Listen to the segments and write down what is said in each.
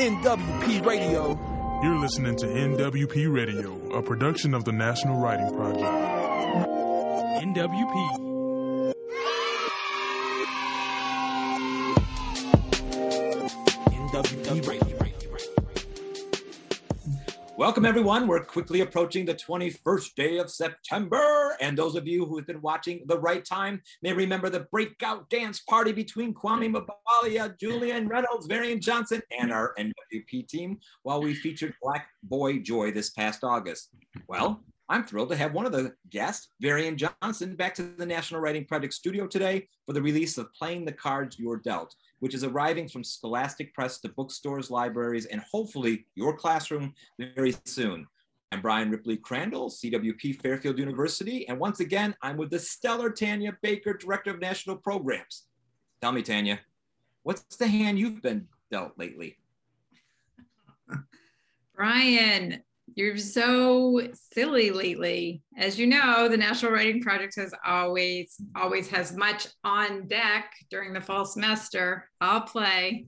NWP Radio. You're listening to NWP Radio, a production of the National Writing Project. NWP. NWP Radio. Welcome, everyone. We're quickly approaching the 21st day of September. And those of you who have been watching The Right Time may remember the breakout dance party between Kwame Mbalia, Julian Reynolds, Varian Johnson, and our NWP team while we featured Black Boy Joy this past August. Well, I'm thrilled to have one of the guests, Varian Johnson, back to the National Writing Project studio today for the release of Playing the Cards You're Dealt, which is arriving from Scholastic Press to bookstores, libraries, and hopefully your classroom very soon. I'm Bryan Ripley Crandall, CWP Fairfield University, and once again, I'm with the stellar Tanya Baker, Director of National Programs. Tell me, Tanya, what's the hand you've been dealt lately? Bryan, you're so silly lately. As you know, the National Writing Project has always, always has much on deck during the fall semester. I'll play,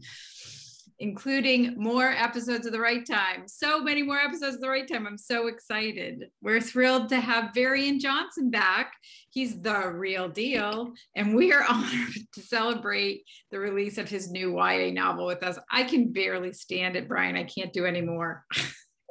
including more episodes of the right time. So many more episodes of the right time. I'm so excited. We're thrilled to have Varian Johnson back. He's the real deal. And we are honored to celebrate the release of his new YA novel with us. I can barely stand it, Bryan. I can't do anymore.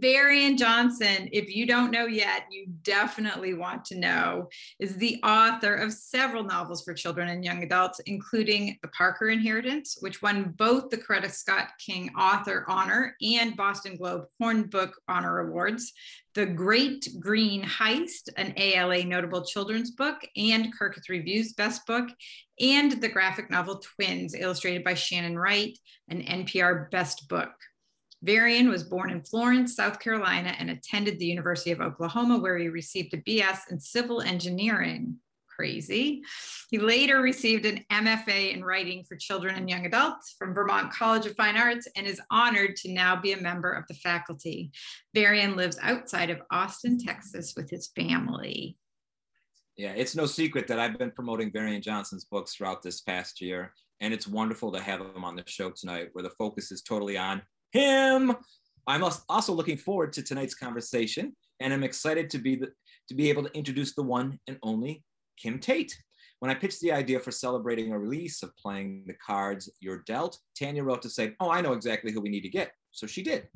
Varian Johnson, if you don't know yet, you definitely want to know, is the author of several novels for children and young adults, including The Parker Inheritance, which won both the Coretta Scott King Author Honor and Boston Globe Horn Book Honor Awards, The Great Green Heist, an ALA notable children's book, and Kirkus Review's Best Book, and the graphic novel Twins, illustrated by Shannon Wright, an NPR Best Book. Varian was born in Florence, South Carolina, and attended the University of Oklahoma, where he received a BS in civil engineering. Crazy. He later received an MFA in writing for children and young adults from Vermont College of Fine Arts and is honored to now be a member of the faculty. Varian lives outside of Austin, Texas with his family. Yeah, it's no secret that I've been promoting Varian Johnson's books throughout this past year. And it's wonderful to have him on the show tonight where the focus is totally on him. I'm also looking forward to tonight's conversation, and I'm excited to be the, to be able to introduce the one and only Kim Tate. When I pitched the idea for celebrating a release of playing the cards you're dealt, Tanya wrote to say, "Oh, I know exactly who we need to get." So she did.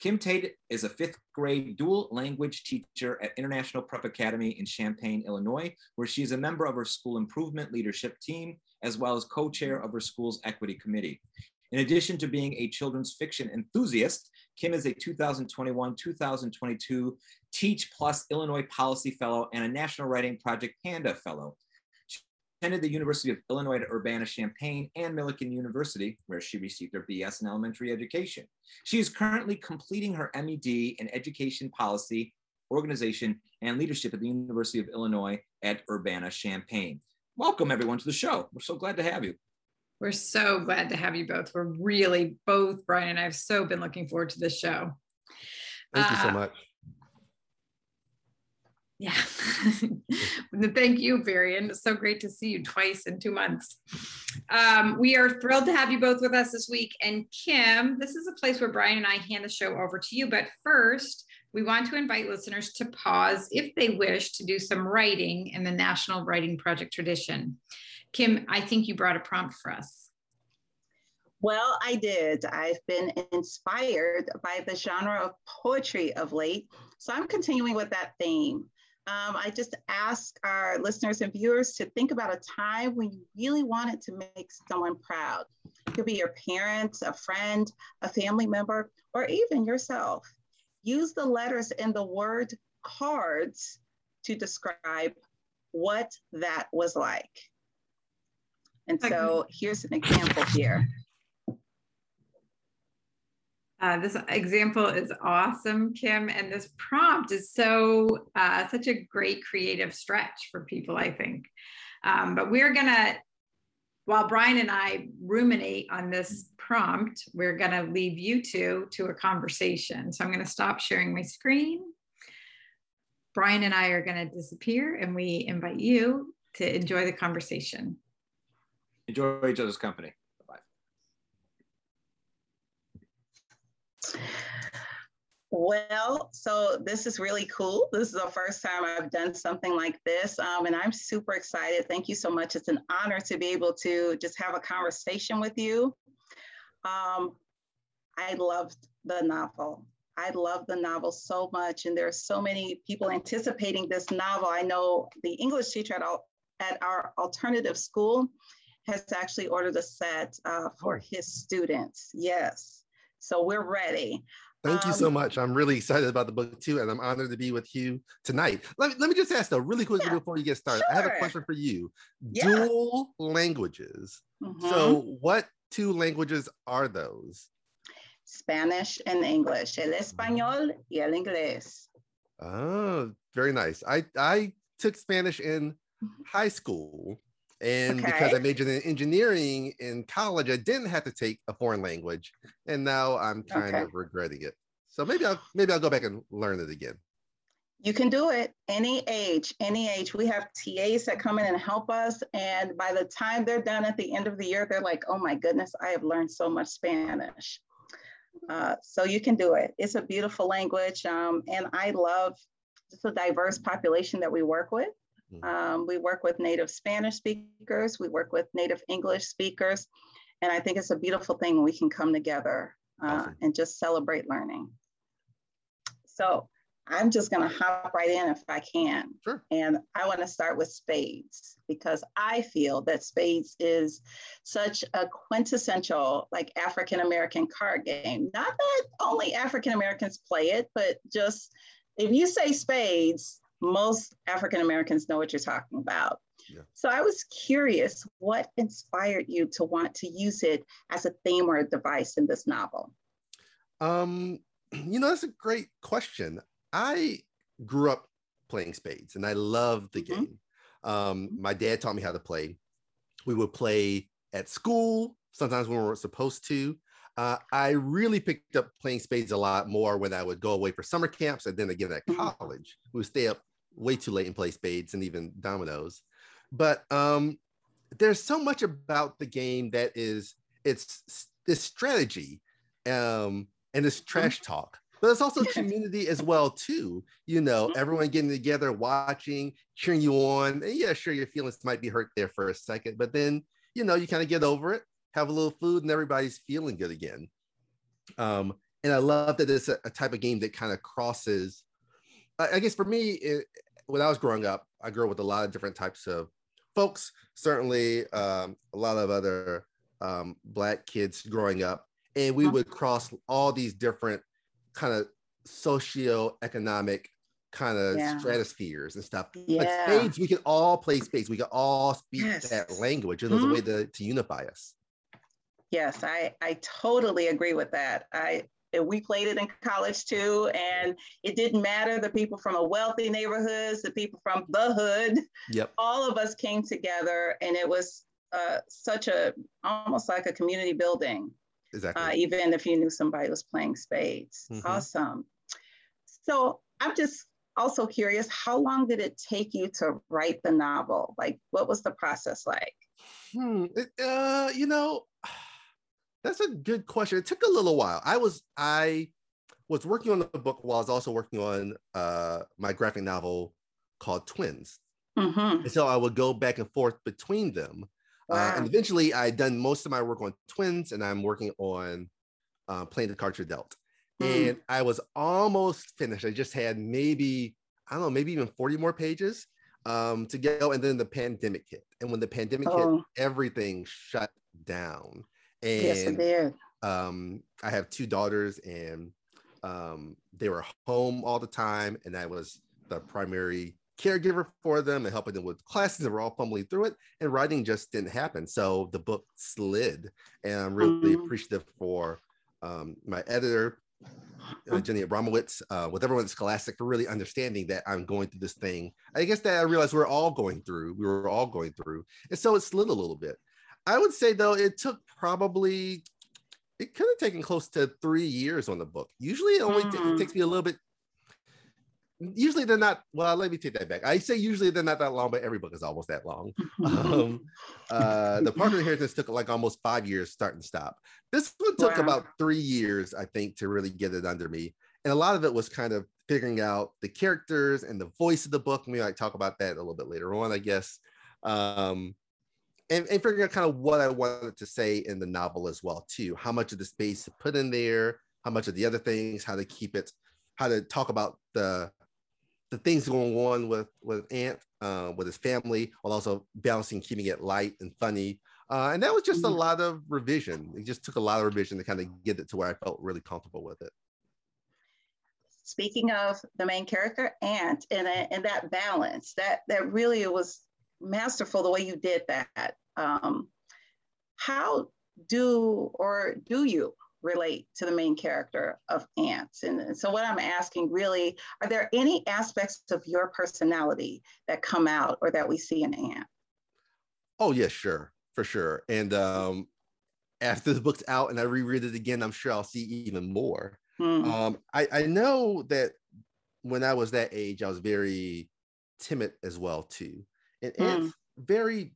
Kim Tate is a fifth grade dual language teacher at International Prep Academy in Champaign, Illinois, where she is a member of her school improvement leadership team, as well as co-chair of her school's equity committee. In addition to being a children's fiction enthusiast, Kim is a 2021-2022 Teach Plus Illinois Policy Fellow and a National Writing Project Panda Fellow. She attended the University of Illinois at Urbana-Champaign and Millikin University, where she received her BS in elementary education. She is currently completing her MED in Education Policy, Organization, and Leadership at the University of Illinois at Urbana-Champaign. Welcome everyone to the show. We're so glad to have you. We're so glad to have you both. We're really both, Bryan and I have so been looking forward to this show. Thank you so much. Yeah. Thank you, Varian. It's so great to see you twice in two months. Um, we are thrilled to have you both with us this week. And Kim, this is a place where Bryan and I hand the show over to you. But first, we want to invite listeners to pause if they wish to do some writing in the National Writing Project tradition. Kim, I think you brought a prompt for us. Well, I did. I've been inspired by the genre of poetry of late. So I'm continuing with that theme. Um, I just ask our listeners and viewers to think about a time when you really wanted to make someone proud. It could be your parents, a friend, a family member, or even yourself. Use the letters in the word cards to describe what that was like. And so here's an example here. Uh, this example is awesome, Kim, and this prompt is so uh, such a great creative stretch for people, I think. Um, but we're gonna, while Bryan and I ruminate on this prompt, we're gonna leave you two to a conversation. So I'm gonna stop sharing my screen. Brian and I are gonna disappear, and we invite you to enjoy the conversation Enjoy each other's company. Bye. Well, so this is really cool. This is the first time I've done something like this, um, and I'm super excited. Thank you so much. It's an honor to be able to just have a conversation with you. Um, I loved the novel. I love the novel so much, and there are so many people anticipating this novel. I know the English teacher at, at our alternative school has actually ordered a set uh, for his students. Yes, so we're ready. Thank you so Um, much. I'm really excited about the book too, and I'm honored to be with you tonight. Let me, let me just ask though, really quickly Yeah, before you get started. I have a question for you. Yeah. Dual languages. Mhm. So, what two languages are those? Spanish and English, el español y el inglés. Oh, very nice. I I took Spanish in high school, and because I majored in engineering in college, I didn't have to take a foreign language, and now I'm kind Okay. of regretting it. So maybe I'll maybe I'll go back and learn it again. You can do it any age, any age. We have TAs that come in and help us. And by the time they're done at the end of the year, they're like, oh my goodness, I have learned so much Spanish. Uh, so you can do it. It's a beautiful language. Um, and I love just the diverse population that we work with. Mhm. Um, we work with native Spanish speakers, we work with native English speakers. And I think it's a beautiful thing when we can come together uh, Awesome. and just celebrate learning. So I'm just going to hop right in if I can. Sure. And I want to start with spades because I feel that spades is such a quintessential, like African American card game. Not that only African Americans play it, but just if you say spades, most African Americans know what you're talking about. Yeah. So I was curious what inspired you to want to use it as a theme or a device in this novel? Um, you know, that's a great question. I grew up playing spades and I love the Mhm. game. Um, my dad taught me how to play. We would play at school, sometimes when we weren't supposed to. Uh, I really picked up playing spades a lot more when I would go away for summer camps and then again at Mhm. college. We would stay up way too late and play spades and even dominoes. But um, there's so much about the game that is it's this strategy um, and this trash talk but it's also community as well too you know Mhm. everyone getting together watching cheering you on and yeah sure your feelings might be hurt there for a second but then you know you kind of get over it have a little food and everybody's feeling good again um, and i love that it's a, a type of game that kind of crosses I, I guess for me it, when i was growing up i grew up with a lot of different types of folks certainly um, a lot of other um, black kids growing up and we Mhm. would cross all these different kind of socio-economic kind of Yeah. stratospheres and stuff. But Yeah. spades, we could all play spades. We could all speak Yes. that language. It was Mhm. a way to, to unify us. Yes, I, I totally agree with that. I and we played it in college too, and it didn't matter the people from a wealthy neighborhoods, the people from the hood, Yep. all of us came together, and it was uh, such a almost like a community building. Exactly. uh, even if you knew somebody was playing spades. Mhm. Awesome. So I'm just also curious, how long did it take you to write the novel? Like, what was the process like? Hmm. it- uh, you know, that's a good question. It took a little while. I was I was working on the book while I was also working on uh, my graphic novel called Twins. Mhm. And so I would go back and forth between them. Uh, and eventually, I done most of my work on Twins, and I'm working on uh, playing the you're dealt. Mm. And I was almost finished. I just had maybe I don't know, maybe even 40 more pages um, to go, and then the pandemic hit. And when the pandemic Oh. hit, everything shut down. And Yes, did. um, I have two daughters, and um, they were home all the time, and I was the primary caregiver for them and helping them with classes. They were all fumbling through it, and writing just didn't happen. So the book slid, and I'm really Mhm. appreciative for um, my editor. Uh, Jenne Abramowitz, uh, with everyone at Scholastic for really understanding that I'm going through this thing. I guess that I realized we're all going through. We were all going through, and so it slid a little bit. I would say though, it took probably it could have taken close to three years on the book. Usually, it only Mm. it takes me a little bit. Usually, they're not. Well, let me take that back. I say usually they're not that long, but every book is almost that long. um, uh, the Parker Inheritance took like almost five years, start and stop. This one took Wow. about three years, I think, to really get it under me. and a lot of it was kind of figuring out the characters and the voice of the book. We might talk about that a little bit later on, I guess. Um, and, and figuring out kind of what I wanted to say in the novel as well, too. How much of the spades to put in there, how much of the other things, how to keep it, how to talk about the the things going on with with Ant, uh, with his family, while also balancing keeping it light and funny. Uh, and that was just a Mhm. lot of revision. It just took a lot of revision to kind of get it to where I felt really comfortable with it. Speaking of the main character, Ant, and, and that balance, that, that really was masterful the way you did that. Um, how do or do you relate to the main character of Ant? And, and so, what I'm asking really, are there any aspects of your personality that come out or that we see in Ant? Oh yeah, sure, for sure. And um, after the book's out and I reread it again, I'm sure I'll see even more. Hmm. Um, I, I know that when I was that age, I was very timid as well too. And Mm. Ant's very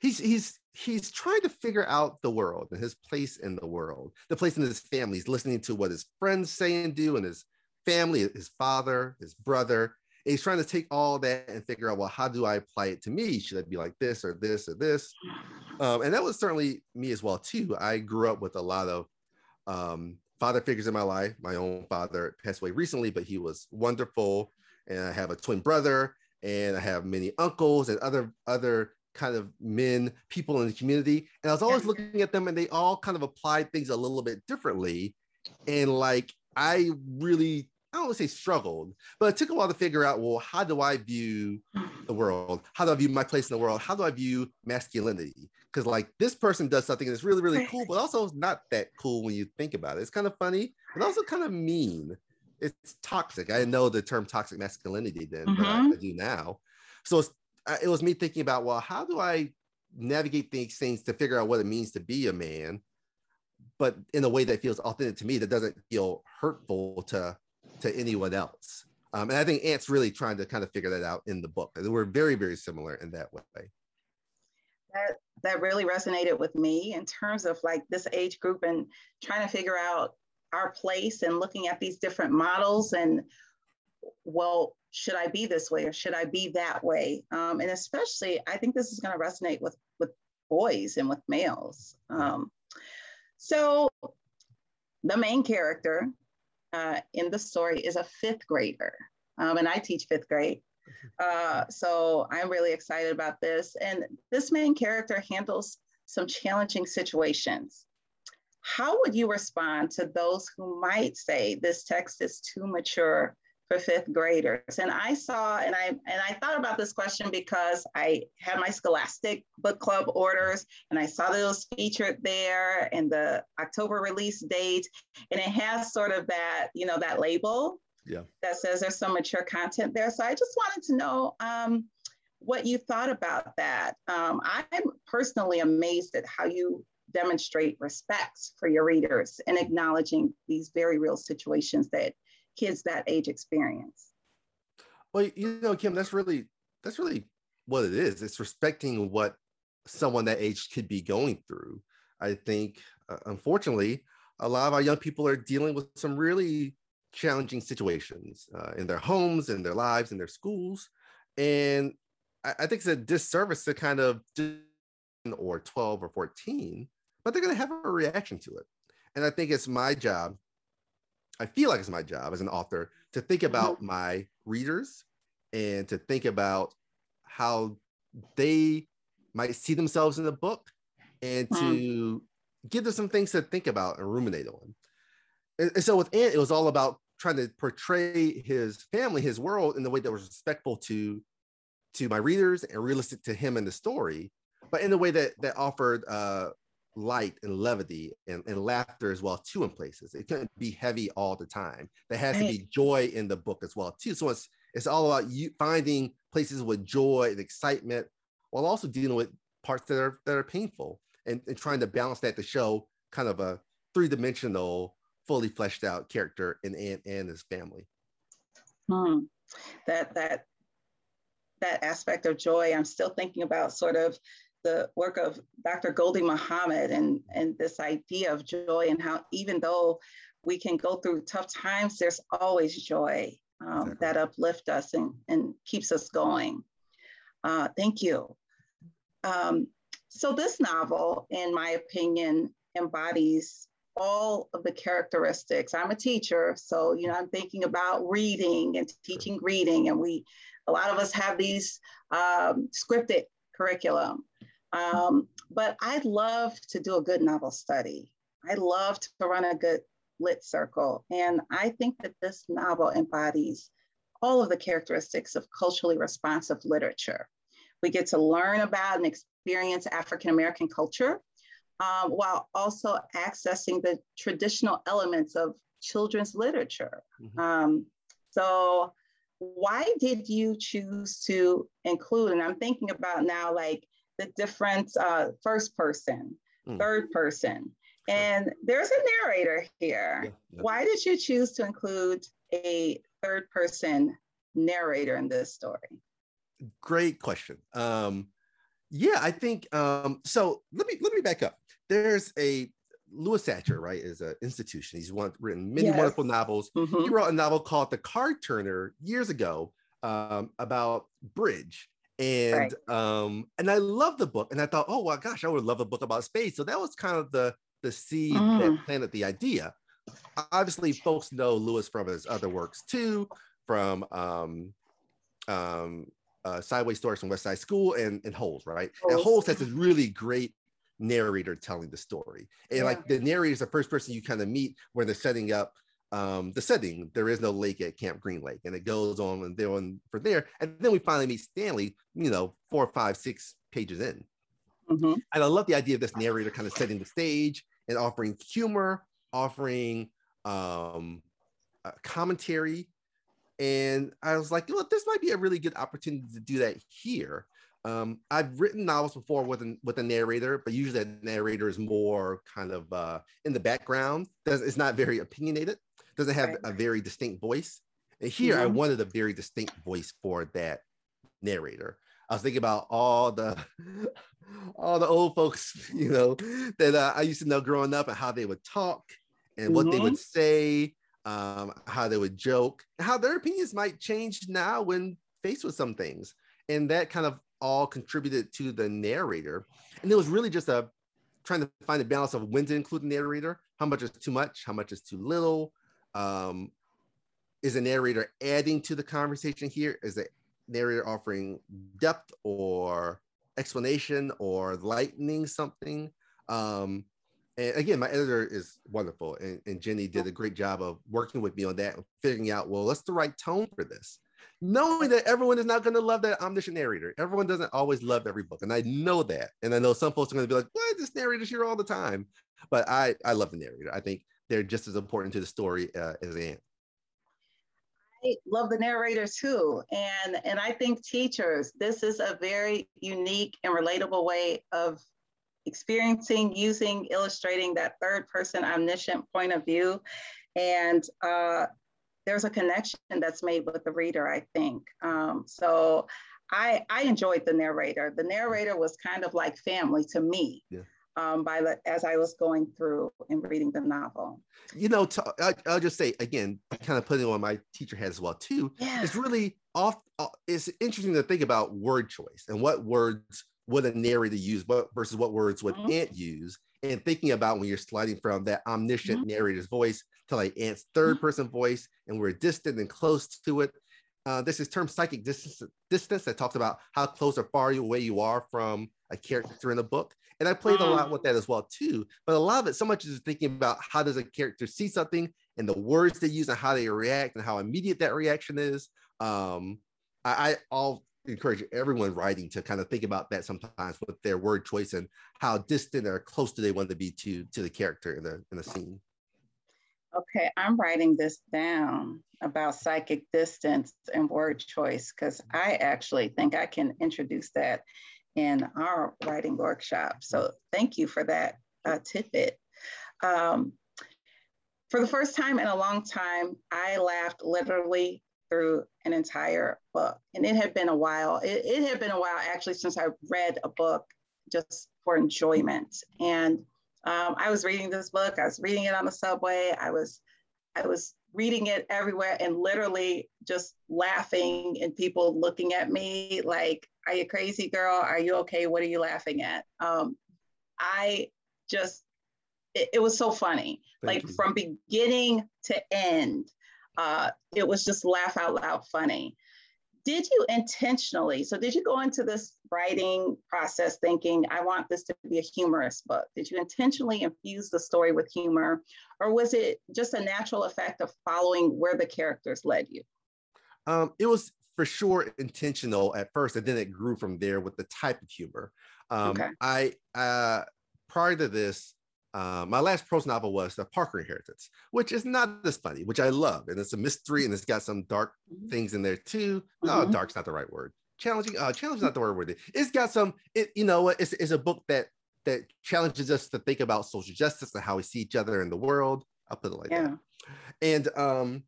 he's he's he's trying to figure out the world and his place in the world, the place in his family. He's listening to what his friends say and do, and his family, his father, his brother. And he's trying to take all that and figure out, well, how do I apply it to me? Should I be like this or this or this? Um, and that was certainly me as well too. I grew up with a lot of um, father figures in my life. My own father passed away recently, but he was wonderful. And I have a twin brother, and I have many uncles and other other kind of men, people in the community. And I was always looking at them, and they all kind of applied things a little bit differently. And like I really, I don't want to say struggled, but it took a while to figure out, well, how do I view the world? How do I view my place in the world? How do I view masculinity? Because like this person does something that's really, really cool, but also not that cool when you think about it. It's kind of funny, but also kind of mean. It's toxic. I didn't know the term toxic masculinity then, but I, I do now. So it's, it was me thinking about, well, how do I navigate these things to figure out what it means to be a man, but in a way that feels authentic to me, that doesn't feel hurtful to to anyone else. Um, and I think Ant's really trying to kind of figure that out in the book. We're very, very similar in that way. that that really resonated with me in terms of like this age group and trying to figure out our place and looking at these different models and well should i be this way or should i be that way? Um, and especially i think this is going to resonate with with boys and with males. Um, so the main character uh, in the story is a fifth grader. Um, and i teach fifth grade. Uh, so I'm really excited about this. And this main character handles some challenging situations. How would you respond to those who might say this text is too mature for fifth graders? And I saw, and I and I thought about this question because I had my Scholastic book club orders, and I saw that it was featured there and the October release date, and it has sort of that, you know, that label Yeah. that says there's some mature content there. So I just wanted to know um, what you thought about that. Um, I'm personally amazed at how you demonstrate respect for your readers and acknowledging these very real situations that kids that age experience. Well, you know, Kim, that's really that's really what it is. It's respecting what someone that age could be going through. I think, uh, unfortunately, a lot of our young people are dealing with some really challenging situations uh, in their homes, in their lives, in their schools, and I, I think it's a disservice to kind of or 12 or 14, but they're going to have a reaction to it. And I think it's my job. I feel like it's my job as an author to think about my readers and to think about how they might see themselves in the book and to give them some things to think about and ruminate on. And, and so with Ant, it was all about trying to portray his family, his world in the way that was respectful to to my readers and realistic to him in the story, but in a way that that offered uh, light and levity and, and laughter as well too in places. It couldn't be heavy all the time. There has to be joy in the book as well too. So it's it's all about you finding places with joy and excitement while also dealing with parts that are that are painful and, and trying to balance that to show kind of a three-dimensional, fully fleshed out character in Ant and his family. Hmm. That that that aspect of joy, I'm still thinking about sort of the work of Dr. Gholdy Muhammad and, and this idea of joy and how even though we can go through tough times, there's always joy um, exactly. that uplift us and, and keeps us going. Uh, thank you. Um, so this novel, in my opinion, embodies all of the characteristics. I'm a teacher, so you know I'm thinking about reading and teaching reading, and we, a lot of us have these um, scripted curriculum. Um, but I'd love to do a good novel study. I love to run a good lit circle, and I think that this novel embodies all of the characteristics of culturally responsive literature. We get to learn about and experience African American culture um, while also accessing the traditional elements of children's literature. Mm-hmm. Um, so, why did you choose to include? And I'm thinking about now, like the different uh, first person, mm. third person, and there's a narrator here. Yeah, yeah. Why did you choose to include a third person narrator in this story? Great question. Um, yeah, I think um, so. Let me let me back up there's a Louis Sachar, right, is an institution. He's one, written many yes. wonderful novels. Mm-hmm. He wrote a novel called The Card Turner years ago um, about bridge. And right. um, and I love the book. And I thought, oh my gosh, I would love a book about spades. So that was kind of the the seed mm. that planted the idea. Obviously, folks know Louis from his other works too, from um, um, uh, Sideways Stories from Wayside School and, and Holes, right? Holes. And Holes has this really great narrator telling the story. And yeah. like the narrator is the first person you kind of meet when they're setting up um, the setting. There is no lake at Camp Green Lake, and it goes on and there on for there. And then we finally meet Stanley, you know, four, five, six pages in. Mm-hmm. And I love the idea of this narrator kind of setting the stage and offering humor, offering um, commentary. And I was like, look, this might be a really good opportunity to do that here. Um, I've written novels before with a, with a narrator, but usually that narrator is more kind of uh, in the background. It's not very opinionated. Doesn't have right. a very distinct voice. And here, mm-hmm. I wanted a very distinct voice for that narrator. I was thinking about all the all the old folks, you know, that uh, I used to know growing up and how they would talk and mm-hmm. what they would mm-hmm. say, um, how they would joke, how their opinions might change now when faced with some things. And that kind of all contributed to the narrator. And it was really just a trying to find a balance of when to include the narrator, how much is too much, how much is too little. Um, is the narrator adding to the conversation here? Is the narrator offering depth or explanation or lightening something? Um, and again, my editor is wonderful, and, and Jenne did a great job of working with me on that, figuring out well, what's the right tone for this knowing that everyone is not going to love that omniscient narrator. Everyone doesn't always love every book, and I know that. And I know some folks are going to be like, "What? This narrator's here all the time." But I, I love the narrator. I think they're just as important to the story uh, as Ant. I love the narrator too, and and I think teachers, this is a very unique and relatable way of experiencing, using, illustrating that third person omniscient point of view. And uh, there's a connection that's made with the reader, I think. Um, so I, I enjoyed the narrator. The narrator was kind of like family to me. Yeah. Um, by the, as I was going through and reading the novel. You know, to, I, will just say again, kind of putting on my teacher hat as well too. Yeah. It's really off. Uh, it's interesting to think about word choice and what words would a narrator use, what versus what words would mm-hmm. Ant use, and thinking about when you're sliding from that omniscient mm-hmm. narrator's voice to like Ant's third mm-hmm. person voice, and we're distant and close to it. Uh, this is term psychic distance, distance that talks about how close or far away you are from a character in a book. And I played a lot mm. with that as well too. But a lot of it, so much is thinking about how does a character see something and the words they use and how they react and how immediate that reaction is. Um, I, I all encourage everyone writing to kind of think about that sometimes with their word choice and how distant or close do they want to be to to the character in the in the scene. Okay, I'm writing this down about psychic distance and word choice because I actually think I can introduce that in our writing workshop. So thank you for that uh, tidbit. Um, for the first time in a long time, I laughed literally through an entire book. And it had been a while. It, it had been a while actually since I read a book just for enjoyment. And Um, I was reading this book. I was reading it on the subway. I was, I was reading it everywhere and literally just laughing and people looking at me like, "Are you crazy, girl? Are you okay? What are you laughing at?" Um, I just, it, it was so funny. Thank like you. from beginning to end, uh, it was just laugh out loud funny. Did you intentionally? So, did you go into this writing process thinking, I want this to be a humorous book? Did you intentionally infuse the story with humor? Or was it just a natural effect of following where the characters led you? Um, it was for sure intentional at first, and then it grew from there with the type of humor. Um, Okay. I uh, prior to this, uh, my last prose novel was The Parker Inheritance, which is not this funny, which I love, and it's a mystery and it's got some dark things in there too. No, Mhm. dark's not the right word. Challenging, uh, challenge is not the word it. It's got some. It you know? It's, it's a book that that challenges us to think about social justice and how we see each other in the world. I'll put it like that and um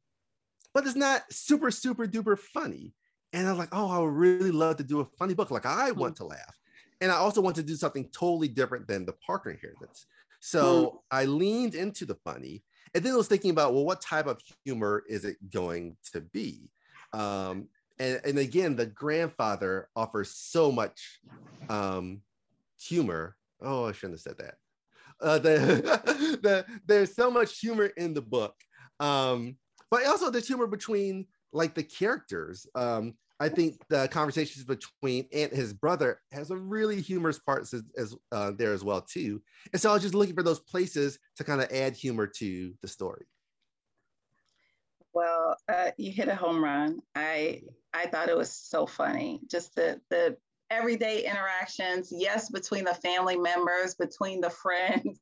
but it's not super super duper funny and i'm like oh i would really love to do a funny book like i want to laugh and i also want to do something totally different than the parker inheritance. So i leaned into the funny and then i was thinking about well what type of humor is it going to be? Um and, and again the grandfather offers so much um humor. Oh i shouldn't have said that. Uh, the, the there's so much humor in the book. Um but also there's humor between like the characters. Um i think the conversations between Ant and his brother has a really humorous part as, as uh, there as well too and so i was just looking for those places to kind of add humor to the story Well, uh, you hit a home run. I I thought it was so funny. Just the the everyday interactions, yes, between the family members, between the friends,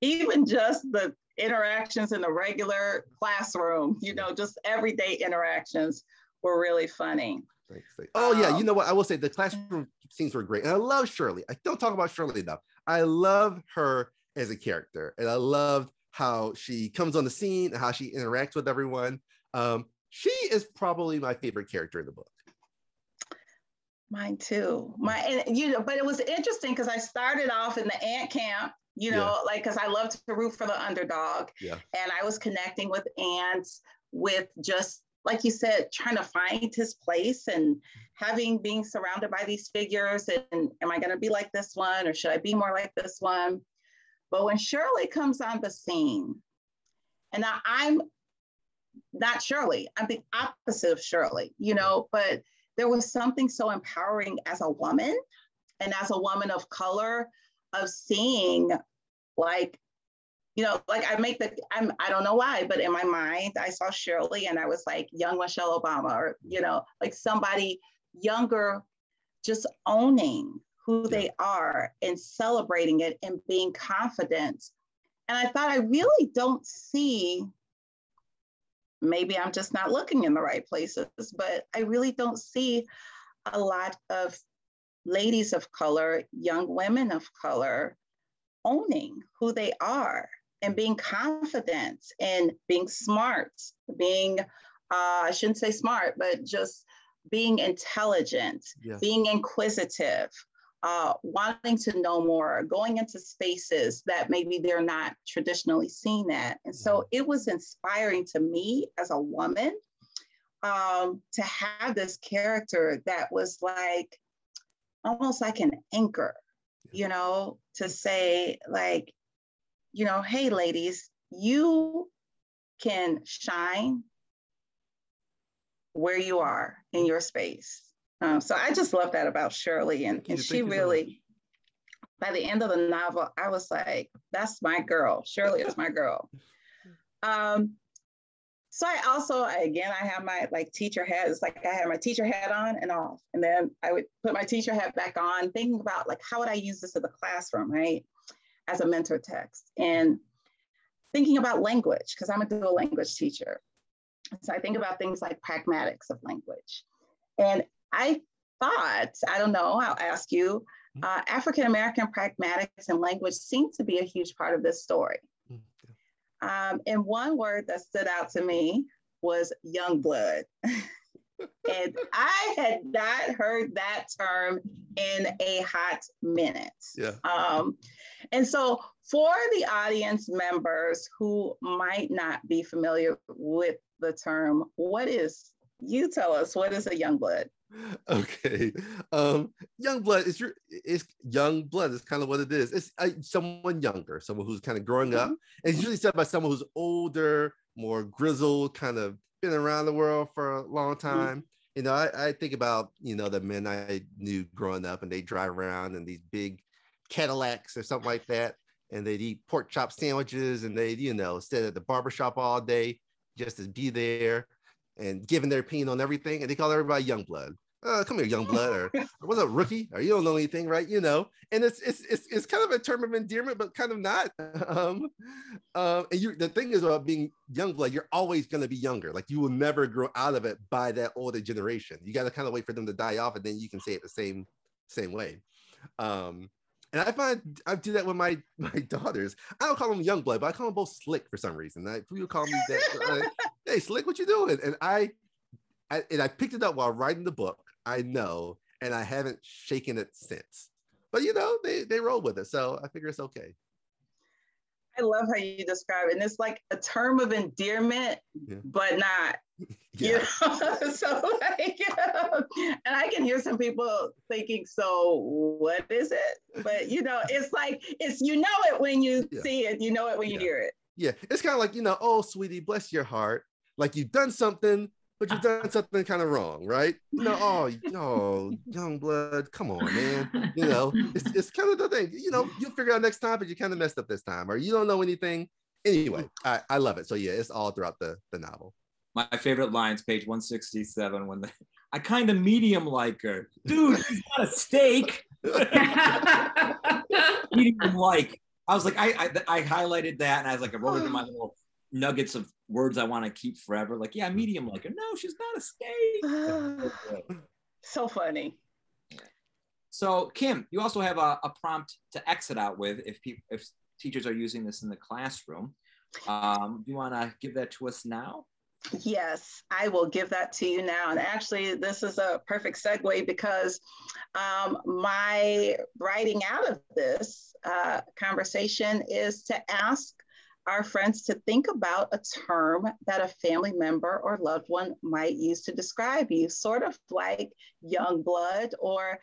even just the interactions in the regular classroom, you know, just everyday interactions were really funny. Thanks, thanks. oh yeah you Um, know what i will say the classroom scenes were great and i love shirley i don't talk about shirley enough i love her as a character and i love how she comes on the scene and how she interacts with everyone um she is probably my favorite character in the book Mine too. My and you know, but it was interesting because I started off in the Ant camp, you know, like because I love to root for the underdog. Yeah. And I was connecting with ants with just like you said, trying to find his place and having being surrounded by these figures. And am I going to be like this one or should I be more like this one? But when Shirley comes on the scene, and now I'm not Shirley, I'm the opposite of Shirley, you know, but there was something so empowering as a woman and as a woman of color of seeing like you know like i make the i'm i don't know why but in my mind i saw shirley and i was like young michelle obama or you know like somebody younger just owning who they are and celebrating it and being confident. And i thought i really don't see maybe I'm just not looking in the right places, but I really don't see a lot of ladies of color, young women of color owning who they are and being confident and being smart, being, uh, I shouldn't say smart, but just being intelligent, Yeah. being inquisitive, uh, wanting to know more, going into spaces that maybe they're not traditionally seen at. And so it was inspiring to me as a woman um, to have this character that was like almost like an anchor, you know, to say, like, you know, hey, ladies, you can shine where you are in your space. Um, so I just love that about Shirley. And, and she really, by the end of the novel, I was like, that's my girl. Shirley is my girl. Um, so I also, again, I have my like teacher hat. It's like I had my teacher hat on and off. And then I would put my teacher hat back on, thinking about like, how would I use this in the classroom, right? As a mentor text. And thinking about language, because I'm a dual language teacher. So I think about things like pragmatics of language. And I thought, I don't know, I'll ask you, uh, African American pragmatics and language seem to be a huge part of this story. Um, and one word that stood out to me was young blood. and I had not heard that term in a hot minute. Yeah. Um, and so, for the audience members who might not be familiar with the term, what is, you tell us, what is a young blood? Okay. Um, young blood is your it's young blood is kind of what it is. It's uh, someone younger, someone who's kind of growing up. And it's usually said by someone who's older, more grizzled, kind of been around the world for a long mm-hmm. time. You know, I, I think about, you know, the men I knew growing up and they drive around in these big Cadillacs or something like that. And they'd eat pork chop sandwiches and they'd, you know, sit at the barbershop all day just to be there and giving their opinion on everything. And they call everybody young blood. Uh, come here, young blood, or what's up, rookie? Or you don't know anything, right? You know, and it's it's it's, it's kind of a term of endearment, but kind of not. Um, um, and you the thing is about being young blood, you're always gonna be younger. Like you will never grow out of it by that older generation. You got to kind of wait for them to die off, and then you can say it the same same way. Um, and I find I do that with my my daughters. I don't call them young blood, but I call them both slick for some reason. I, people call me that. I, hey, slick, what you doing? And I, I and I picked it up while writing the book. I know, and I haven't shaken it since. But you know, they they roll with it, so I figure it's okay. I love how you describe it. And it's like a term of endearment, Yeah. but not. You Yeah, know? so like, and I can hear some people thinking, so what is it? But you know, it's like it's you know it when you Yeah. see it, you know it when you hear it. yeah. It's kind of like you know, oh, sweetie, bless your heart. Like you've done something, but you've uh, done something kind of wrong, right? You know, oh, oh, young blood, come on, man. you know, it's, it's kind of the thing. You know, you'll figure out next time, but you kind of messed up this time, or you don't know anything. Anyway, I, I love it. So yeah, it's all throughout the, the novel. My favorite lines, page 167, when the I kind of medium like her. Dude, she's not a steak. medium like. I was like, I, I I highlighted that and I was like, I wrote it in my little nuggets of words I want to keep forever. Like, yeah, medium like her. No, she's not a steak. so funny. So, Kim, you also have a, a prompt to exit out with if people if teachers are using this in the classroom. Um, do you want to give that to us now? Yes, I will give that to you now. And actually, this is a perfect segue because um, my writing out of this uh, conversation is to ask our friends to think about a term that a family member or loved one might use to describe you, sort of like young blood or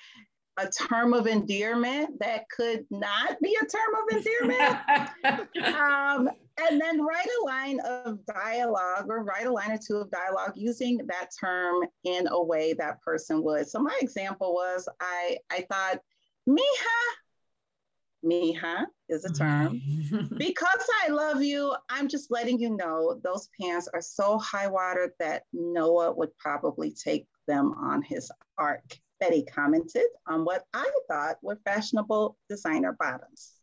a term of endearment that could not be a term of endearment um, and then write a line of dialogue or write a line or two of dialogue using that term in a way that person would. So my example was I I thought mija, mija is a term. because I love you, I'm just letting you know those pants are so high water that Noah would probably take them on his ark. Betty commented on what I thought were fashionable designer bottoms.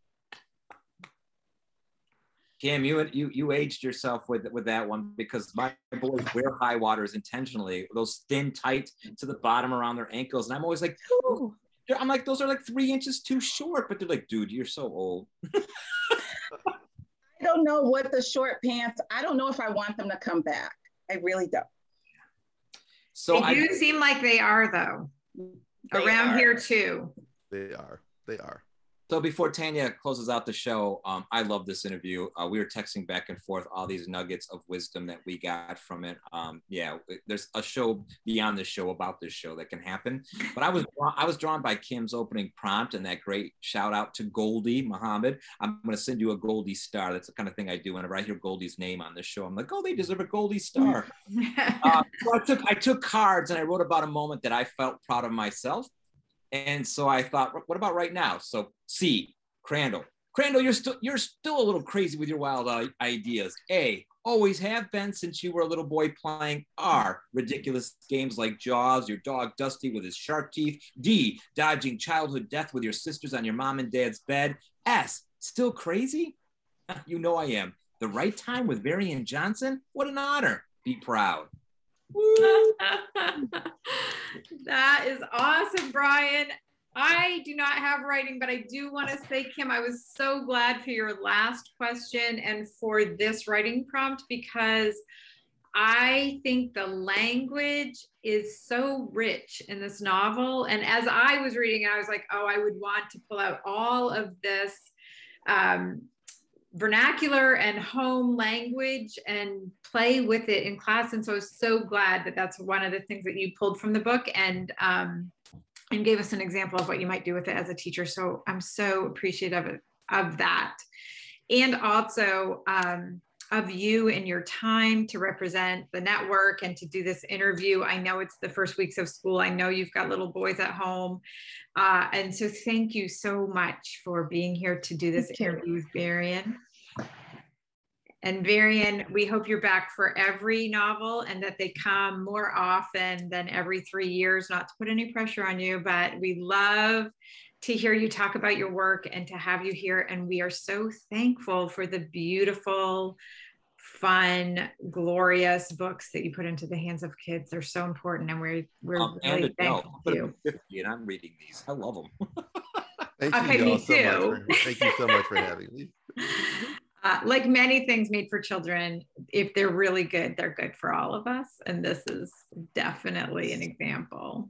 Kim, you you you aged yourself with with that one because my boys wear high waters intentionally, those thin, tight to the bottom around their ankles, and I'm always like, Ooh. I'm like, those are like three inches too short, but they're like, dude, you're so old. I don't know what the short pants, I don't know if I want them to come back. I really don't. So they I do seem like they are though. They Around are. here too. They are. They are. So before Tanya closes out the show, um, I love this interview. Uh, we were texting back and forth all these nuggets of wisdom that we got from it. Um, yeah, there's a show beyond the show about this show that can happen. But I was I was drawn by Kim's opening prompt and that great shout out to Gholdy Muhammad. I'm going to send you a Goldie star. That's the kind of thing I do whenever I hear Gholdy's name on this show. I'm like, oh, they deserve a Goldie star. Uh, so I took I took cards and I wrote about a moment that I felt proud of myself. And so I thought, what about right now? So C, Crandall. Crandall, you're still you're still a little crazy with your wild ideas. A, always have been since you were a little boy playing. R, ridiculous games like Jaws, your dog Dusty with his sharp teeth. D, dodging childhood death with your sisters on your mom and dad's bed. S, still crazy? You know I am. The right time with Varian Johnson? What an honor. Be proud. That is awesome, Bryan. I do not have writing, but I do want to say, Kim, I was so glad for your last question and for this writing prompt because I think the language is so rich in this novel. And as I was reading I was like, oh, I would want to pull out all of this um, vernacular and home language and play with it in class. And so I was so glad that that's one of the things that you pulled from the book and um, and gave us an example of what you might do with it as a teacher. So I'm so appreciative of, of that. And also um, of you and your time to represent the network and to do this interview. I know it's the first weeks of school. I know you've got little boys at home. Uh, and so thank you so much for being here to do this interview with Varian. And Varian, we hope you're back for every novel and that they come more often than every three years, not to put any pressure on you, but we love to hear you talk about your work and to have you here. And we are so thankful for the beautiful, fun, glorious books that you put into the hands of kids. They're so important. And we're, we're Um, really and thankful to you. 50 and I'm reading these. I love them. Thank Okay, you me all so much. For, thank you so much for having me. Uh, like many things made for children, if they're really good, they're good for all of us. And this is definitely an example.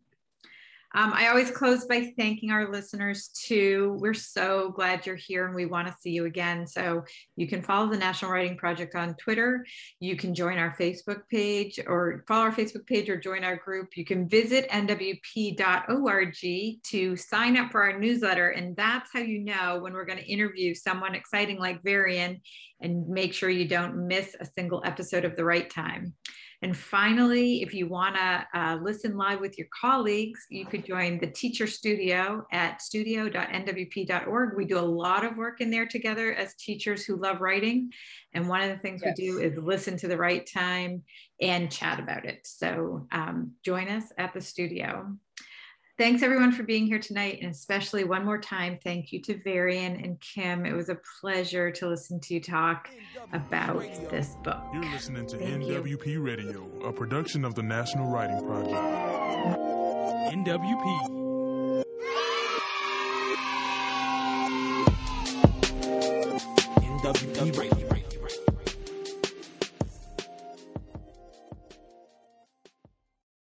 Um, I always close by thanking our listeners too. We're so glad you're here and we want to see you again. So you can follow the National Writing Project on Twitter. You can join our Facebook page or follow our Facebook page or join our group. You can visit nwp.org to sign up for our newsletter. And that's how you know when we're going to interview someone exciting like Varian and make sure you don't miss a single episode of The Write Time. And finally, if you want to uh, listen live with your colleagues, you could join the Teacher Studio at studio.nwp.org. We do a lot of work in there together as teachers who love writing. And one of the things Yes. we do is listen to the Write Time and chat about it. So um, join us at the studio. Thanks everyone for being here tonight, and especially one more time, thank you to Varian and Kim. It was a pleasure to listen to you talk about this book. You're listening to Thank you. NWP Radio, a production of the National Writing Project. NWP. NWP Radio.